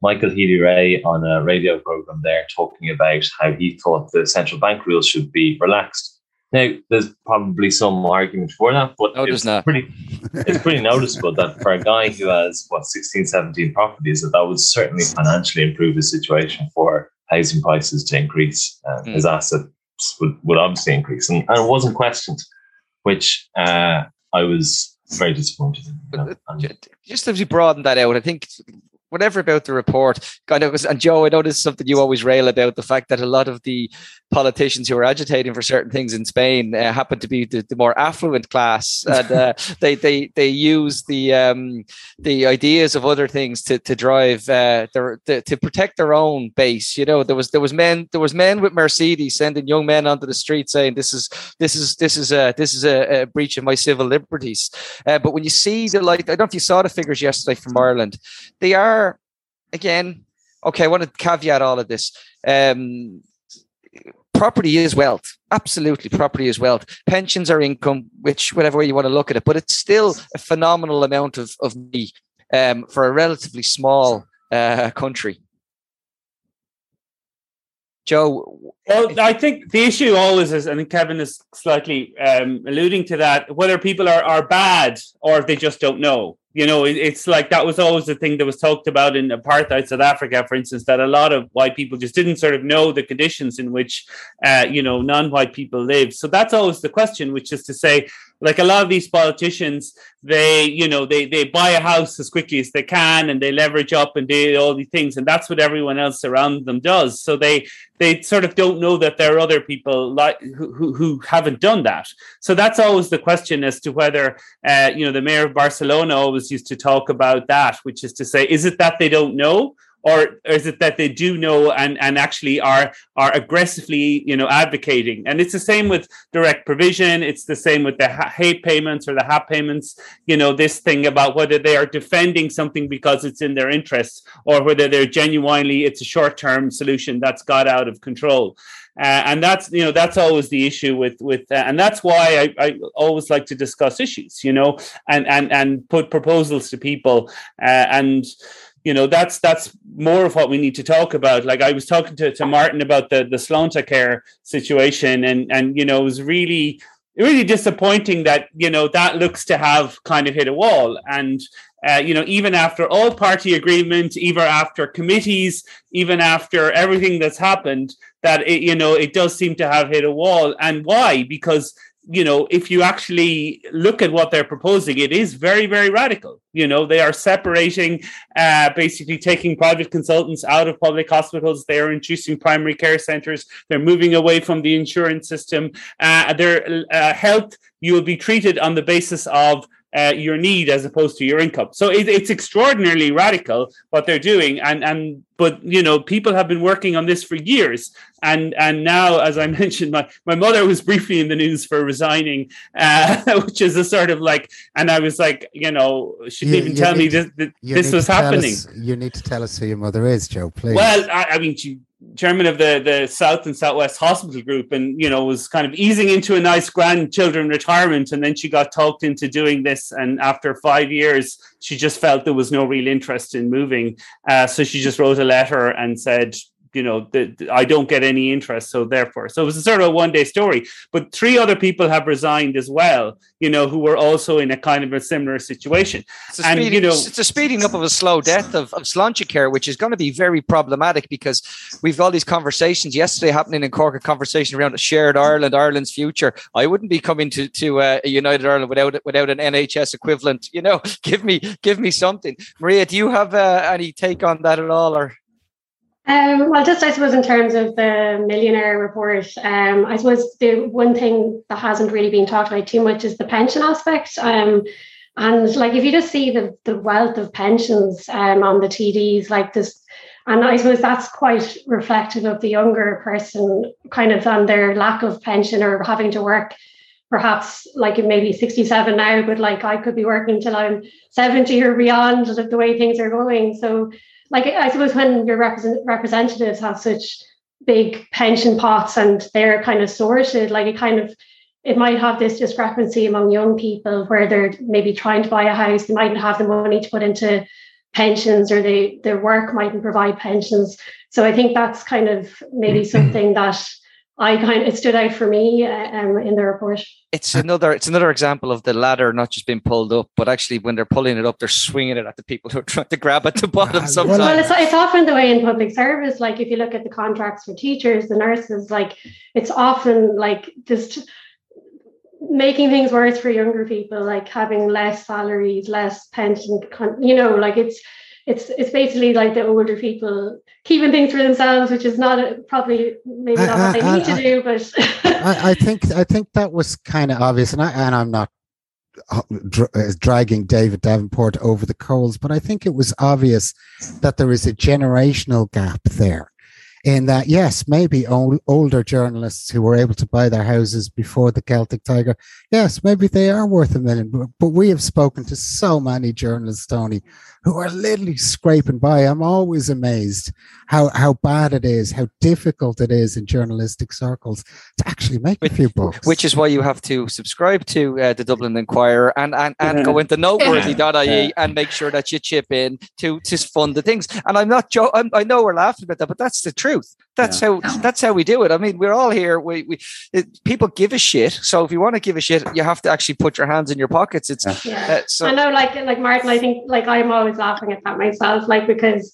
Michael Healy-Rae on a radio program there talking about how he thought the central bank rules should be relaxed. Now, there's probably some argument for that, but no, it's not. pretty it's pretty noticeable that for a guy who has what 16, 17 properties, that that would certainly financially improve his situation for housing prices to increase. Um, mm. His assets would, would obviously increase, and, and it wasn't questioned, which uh, I was very disappointed in. You know? Just as you broaden that out, I think whatever about the report kind of was and joe i know this is something you always rail about the fact that a lot of the politicians who are agitating for certain things in spain uh, happen to be the, the, more affluent class (laughs) and uh, they they they use the um, the ideas of other things to to drive uh, their the, to protect their own base you know? There was there was men there was men with mercedes sending young men onto the street saying this is this is this is a this is a, a breach of my civil liberties. Uh, but when you see the like i don't know if you saw the figures yesterday from ireland they are again, okay, I want to caveat all of this. Um, property is wealth. Absolutely, property is wealth. Pensions are income, which whatever way you want to look at it, but it's still a phenomenal amount of of money um, for a relatively small uh, country. Joe. Well, I think the issue always is, and Kevin is slightly um, alluding to that, whether people are, are bad or they just don't know you know, it, it's like that was always the thing that was talked about in apartheid South Africa, for instance, that a lot of white people just didn't sort of know the conditions in which, uh, you know, non-white people live. So that's always the question, which is to say, like a lot of these politicians, they, you know, they they buy a house as quickly as they can, and they leverage up and do all these things, and that's what everyone else around them does. So they they sort of don't know that there are other people like who, who, haven't done that. So that's always the question as to whether, uh, you know, the mayor of Barcelona always used to talk about that, which is to say, is it that they don't know? Or is it that they do know and, and actually are are aggressively you know advocating? And it's the same with direct provision. It's the same with the HAPE payments or the HAP payments you know this thing about whether they are defending something because it's in their interests or whether they're genuinely it's a short-term solution that's got out of control. Uh, and that's you know that's always the issue with with uh, and that's why I, I always like to discuss issues you know and and and put proposals to people. Uh, and you know that's that's more of what we need to talk about. Like i was talking to, to martin about the the Sláintecare situation and and you know it was really really disappointing that you know that looks to have kind of hit a wall. And uh, you know even after all party agreement even after committees even after everything that's happened that it you know it does seem to have hit a wall. And why? Because you know, if you actually look at what they're proposing, it is very, very radical. You know, they are separating, uh, basically taking private consultants out of public hospitals. They are introducing primary care centers. They're moving away from the insurance system. Uh, their uh, health, you will be treated on the basis of uh, your need as opposed to your income. So it, it's extraordinarily radical what they're doing, and and but you know people have been working on this for years, and and now, as I (laughs) mentioned, my my mother was briefly in the news for resigning, uh, (laughs) which is a sort of like, and I was like, you know, she didn't even tell me this this was happening. Us, you need to tell us who your mother is, Joe, please. Well, I, I mean, she chairman of the the South and Southwest Hospital Group, and you know was kind of easing into a nice grandchildren retirement, and then she got talked into doing this, and after five years, she just felt there was no real interest in moving, uh, so she just wrote a letter and said, you know, the, the, I don't get any interest. So therefore, so it was a sort of a one day story. But three other people have resigned as well, you know, who were also in a kind of a similar situation. It's a, and, speeding, you know, it's a speeding up of a slow death of, of Sláintecare, which is going to be very problematic because we've all these conversations yesterday happening in Cork, a conversation around a shared Ireland, Ireland's future. I wouldn't be coming to, to uh, a United Ireland without without an NHS equivalent. You know, (laughs) give me give me something. Maria, do you have uh, any take on that at all, or? Um, well, just I suppose in terms of the millionaire report, um, I suppose the one thing that hasn't really been talked about too much is the pension aspect. Um, and like if you just see the the wealth of pensions um, on the TDs, like this, and I suppose that's quite reflective of the younger person, kind of on their lack of pension or having to work. Perhaps like maybe 67 now, but like I could be working till I'm 70 or beyond the way things are going. So like I suppose when your represent, representatives have such big pension pots and they're kind of sorted, like it kind of it might have this discrepancy among young people where they're maybe trying to buy a house, they mightn't have the money to put into pensions or they their work mightn't provide pensions. So I think that's kind of maybe (clears throat) something that I kind of, it stood out for me uh, um, in the report. It's another it's another example of the ladder not just being pulled up, but actually when they're pulling it up, they're swinging it at the people who are trying to grab at the (laughs) bottom. Sometimes. Well, it's, it's often the way in public service. Like if you look at the contracts for teachers, the nurses, like it's often like just making things worse for younger people, like having less salaries, less pension. You know, like it's it's it's basically like the older people keeping things for themselves, which is not a, probably maybe not I, what they I, need I, to do. But I, (laughs) think I think that was kind of obvious, and I and I'm not uh, uh, dragging David Davin Power over the coals, but I think it was obvious that there is a generational gap there in that, yes, maybe old, older journalists who were able to buy their houses before the Celtic Tiger, yes, maybe they are worth a million. But, but we have spoken to so many journalists, Tony, who are literally scraping by. I'm always amazed how, how bad it is, how difficult it is in journalistic circles to actually make which, a few bucks. Which is why you have to subscribe to uh, the Dublin Inquirer and, and, and go into noteworthy.ie and make sure that you chip in to, to fund the things. And I'm not, jo- I'm, I know we're laughing about that, but that's the truth truth. That's yeah. how that's how we do it. I mean, we're all here. We, we it, people give a shit. So if you want to give a shit, you have to actually put your hands in your pockets. It's yeah. uh, so I know, like like Martin. I think like I'm always laughing at that myself, like because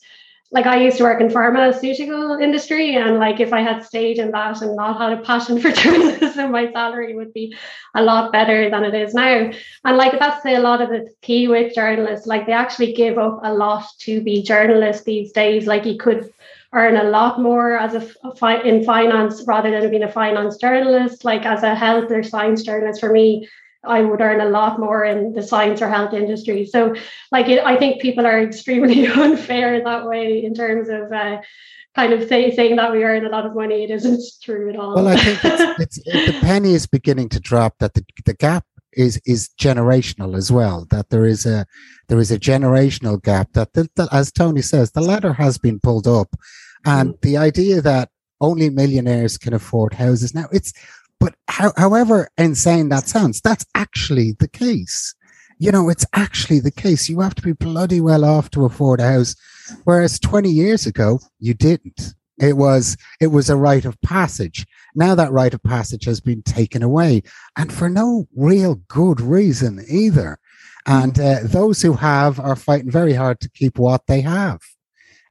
like I used to work in pharmaceutical industry, and like if I had stayed in that and not had a passion (laughs) for journalism, my salary would be a lot better than it is now. And like that's a lot of the key with journalists. Like they actually give up a lot to be journalists these days. Like you could earn a lot more as a, fi- in finance rather than being a finance journalist. Like as a health or science journalist, for me, I would earn a lot more in the science or health industry. So, like, it, I think people are (laughs) extremely (laughs) unfair that way in terms of. Uh, kind of say, saying that we earn a lot of money, it isn't true at all. Well, I think it's, (laughs) it's the penny is beginning to drop. That the, the gap is is generational as well. That there is a there is a generational gap. That, that, that as Tony says, the ladder has been pulled up, and mm. the idea that only millionaires can afford houses now, it's, but how, however insane that sounds, that's actually the case. You know, it's actually the case. You have to be bloody well off to afford a house. Whereas 20 years ago, you didn't. It was, it was a rite of passage. Now that rite of passage has been taken away and for no real good reason either. And uh, those who have are fighting very hard to keep what they have.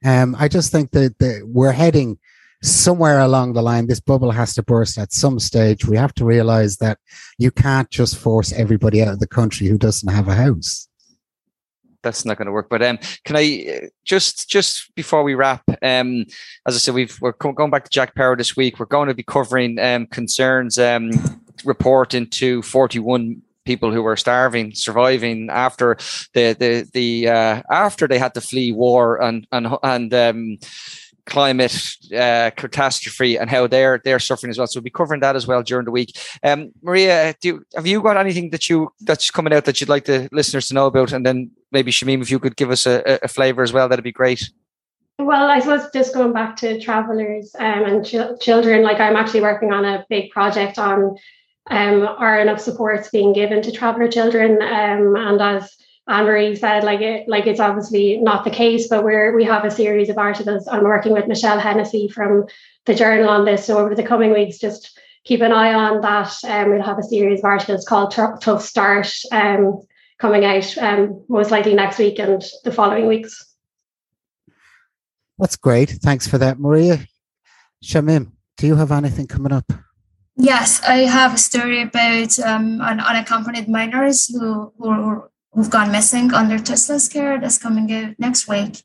Um, I just think that, that we're heading somewhere along the line. This bubble has to burst at some stage. We have to realize that you can't just force everybody out of the country who doesn't have a house. That's not going to work. But um, can I uh, just just before we wrap? Um, as I said, we've we're going back to Jack Power this week. We're going to be covering um, concerns um, report into forty one people who were starving, surviving after the the the uh, after they had to flee war and and and um, climate uh, catastrophe and how they're they're suffering as well. So we'll be covering that as well during the week. Um, Maria, do you, have you got anything that you that's coming out that you'd like the listeners to know about? And then maybe Shamim, if you could give us a, a flavour as well, that'd be great. Well, I suppose just going back to travelers um, and ch- children, like I'm actually working on a big project on um, are enough supports being given to traveler children. Um, and as Anne Marie said, like it, like it's obviously not the case, but we're we have a series of articles. I'm working with Michelle Hennessy from the Journal on this. So over the coming weeks, just keep an eye on that. Um, we'll have a series of articles called Tough Start um, coming out um, most likely next week and the following weeks. That's great. Thanks for that, Maria. Shamim, do you have anything coming up? Yes, I have a story about um, un- unaccompanied minors who, who who've gone missing under Tusla's care that's coming out next week.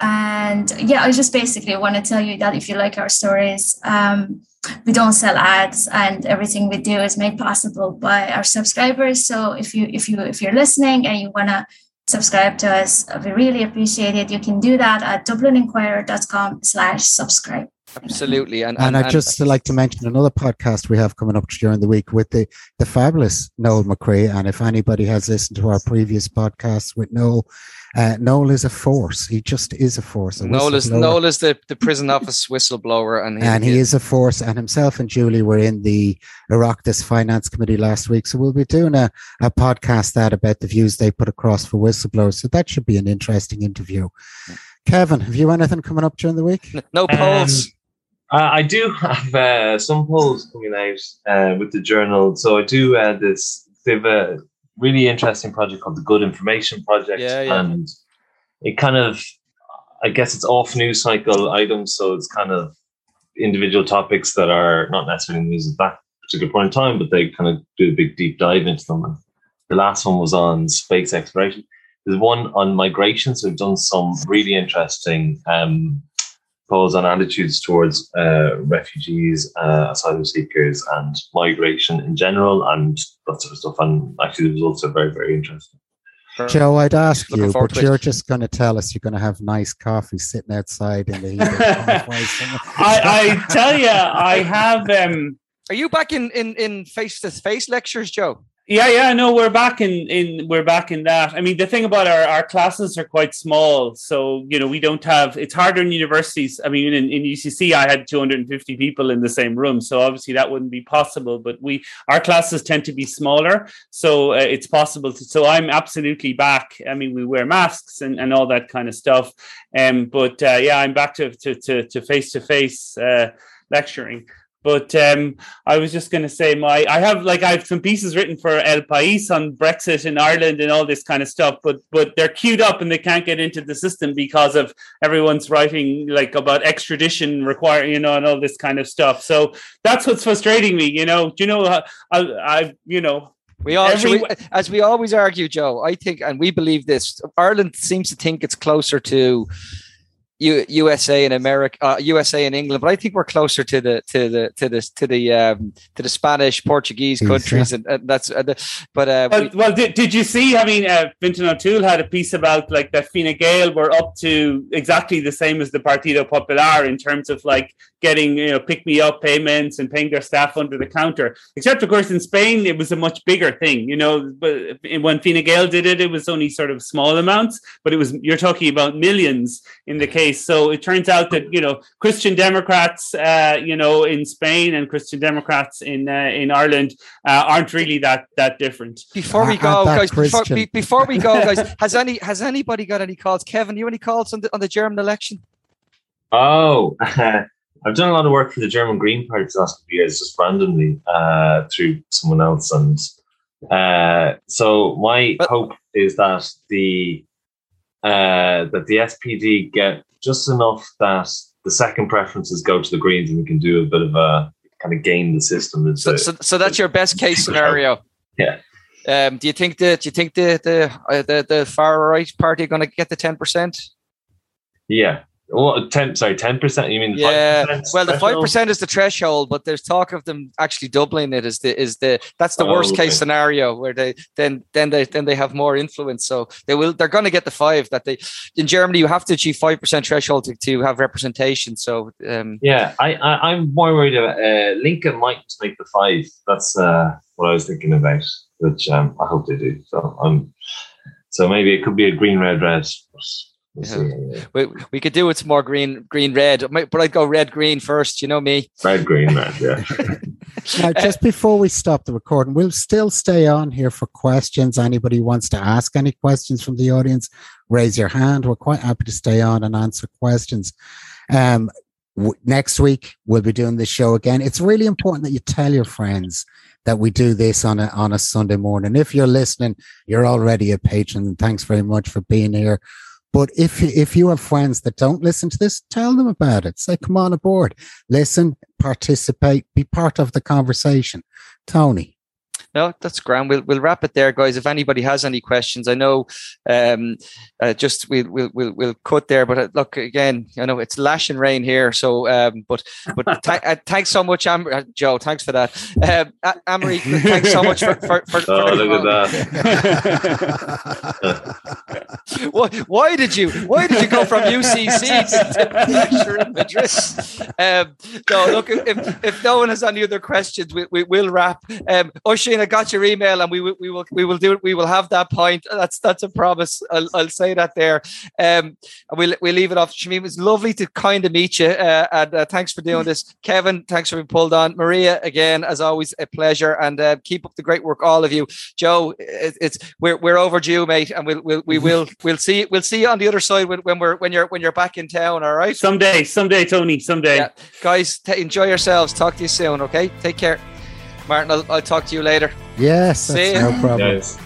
And yeah, I just basically want to tell you that if you like our stories, um, we don't sell ads, and everything we do is made possible by our subscribers. So if you if you if you're listening and you want to subscribe to us, we really appreciate it. You can do that at dublininquirer.com slash subscribe. Absolutely. And, and, and I'd just like to mention another podcast we have coming up during the week with the, the fabulous Noel McGree. And if anybody has listened to our previous podcasts with Noel, uh, Noel is a force. He just is a force. A Noel is Noel is the, the prison office whistleblower, and he, and he is a force. And himself and Julie were in the Oireachtas Finance Committee last week, so we'll be doing a, a podcast that about the views they put across for whistleblowers. So that should be an interesting interview. Kevin, have you anything coming up during the week? No polls. Um, uh, I do have uh, some polls coming out uh, with the journal. So I do uh, this. They have a really interesting project called the Good Information Project, yeah, yeah. and it kind of, I guess, it's off news cycle items. So it's kind of individual topics that are not necessarily news at that particular point in time, but they kind of do a big deep dive into them. And the last one was on space exploration. There's one on migration. So we've done some really interesting um, polls on attitudes towards uh, refugees, uh, asylum seekers, and migration in general, and that sort of stuff. And actually, the results are very, very interesting. Joe, I'd ask Looking you, but you're it. just going to tell us you're going to have nice coffee sitting outside in the heat. (laughs) I, I tell you, I have. Um, Are you back in in in face to face lectures, Joe? Yeah, yeah, no, we're back in in we're back in that. I mean, the thing about our, our classes are quite small, so you know we don't have. It's harder in universities. I mean, in, in UCC, I had 250 people in the same room, so obviously that wouldn't be possible. But we our classes tend to be smaller, so uh, it's possible. To, so I'm absolutely back. I mean, we wear masks and, and all that kind of stuff. Um, but uh, yeah, I'm back to to to face to face lecturing. But um, I was just going to say, my I have like I have some pieces written for El País on Brexit in Ireland and all this kind of stuff, but but they're queued up and they can't get into the system because of everyone's writing like about extradition require you know and all this kind of stuff. So that's what's frustrating me. You know, do you know I, I you know we all, we, as we always argue, Joe. I think, and we believe this. Ireland seems to think it's closer to U- USA and America, uh, USA and England, but I think we're closer to the to the to the to the um, to the Spanish, Portuguese countries, and, and that's. Uh, the, but uh, well, we, well did, did you see? I mean, uh, Fintan O'Toole had a piece about like that Fine Gael were up to exactly the same as the Partido Popular in terms of like getting you know pick me up payments and paying their staff under the counter. Except of course in Spain it was a much bigger thing. You know, but when Fine Gael did it, it was only sort of small amounts, but it was you're talking about millions in the case. So it turns out that you know Christian Democrats, uh, you know, in Spain and Christian Democrats in uh, in Ireland uh, aren't really that that different. Before we go, guys, before, be, before we go, guys, (laughs) has any has anybody got any calls? Kevin, you any calls on the on the German election? Oh. (laughs) I've done a lot of work for the German Green Party the last of years, just randomly uh, through someone else, and uh, so my but, hope is that the uh, that the SPD get just enough that the second preferences go to the Greens, and we can do a bit of a kind of game the system. So, so, so, that's your best case scenario. Yeah. Um, do you think that? Do you think the the uh, the, the far right party going to get the ten percent? Yeah, what ten? Sorry, ten percent. You mean yeah? Well, the five percent is the threshold, but there's talk of them actually doubling it. Is the is the that's the oh, worst okay. case scenario where they then then they then they have more influence. So they will they're going to get the five that they in Germany. You have to achieve five percent threshold to, to have representation. So um, yeah, I, I am more worried about uh, Linke might make the five. That's uh, what I was thinking about, which um, I hope they do. So I'm so maybe it could be a green red red. Yeah. We, we could do it more green, green, red, but I'd go red, green first. You know me. Red, green, red. Yeah. (laughs) now, just before we stop the recording, we'll still stay on here for questions. Anybody wants to ask any questions from the audience, raise your hand. We're quite happy to stay on and answer questions. Um, w- next week we'll be doing this show again. It's really important that you tell your friends that we do this on a on a Sunday morning. If you're listening, you're already a patron. Thanks very much for being here. But if if you have friends that don't listen to this, tell them about it. Say, come on aboard, listen, participate, be part of the conversation. Tony. No, that's grand. We'll we'll wrap it there, guys. If anybody has any questions, I know um, uh, just we'll, we'll we'll we'll cut there. But uh, look again, I know it's lashing rain here, so um, but but (laughs) th- uh, thanks so much, Am- uh, Joe. Thanks for that, um, Amory. (laughs) thanks so much for for. for, for oh, look at that! (laughs) why, why did you Why did you go from UCC to, to in Madrid? Um, no, look. If, if no one has any other questions, we, we will wrap. Um, Oisin, I got your email, and we will we will we will do it. We will have that point. That's that's a promise. I'll, I'll say that there. Um, we'll we'll leave it off. Shamim, it was lovely to kind of meet you, uh, and uh, thanks for doing this. (laughs) Kevin, thanks for being pulled on. Maria, again, as always, a pleasure, and uh, keep up the great work, all of you. Joe, it, it's we're we're overdue, mate, and we'll we'll we (laughs) will we'll see we'll see you on the other side when, when we're when you're when you're back in town. All right. Someday, someday, Tony, someday. Yeah. Guys, t- enjoy yourselves. Talk to you soon. Okay, take care. Martin, I'll, I'll talk to you later. Yes, that's no problem. Yes.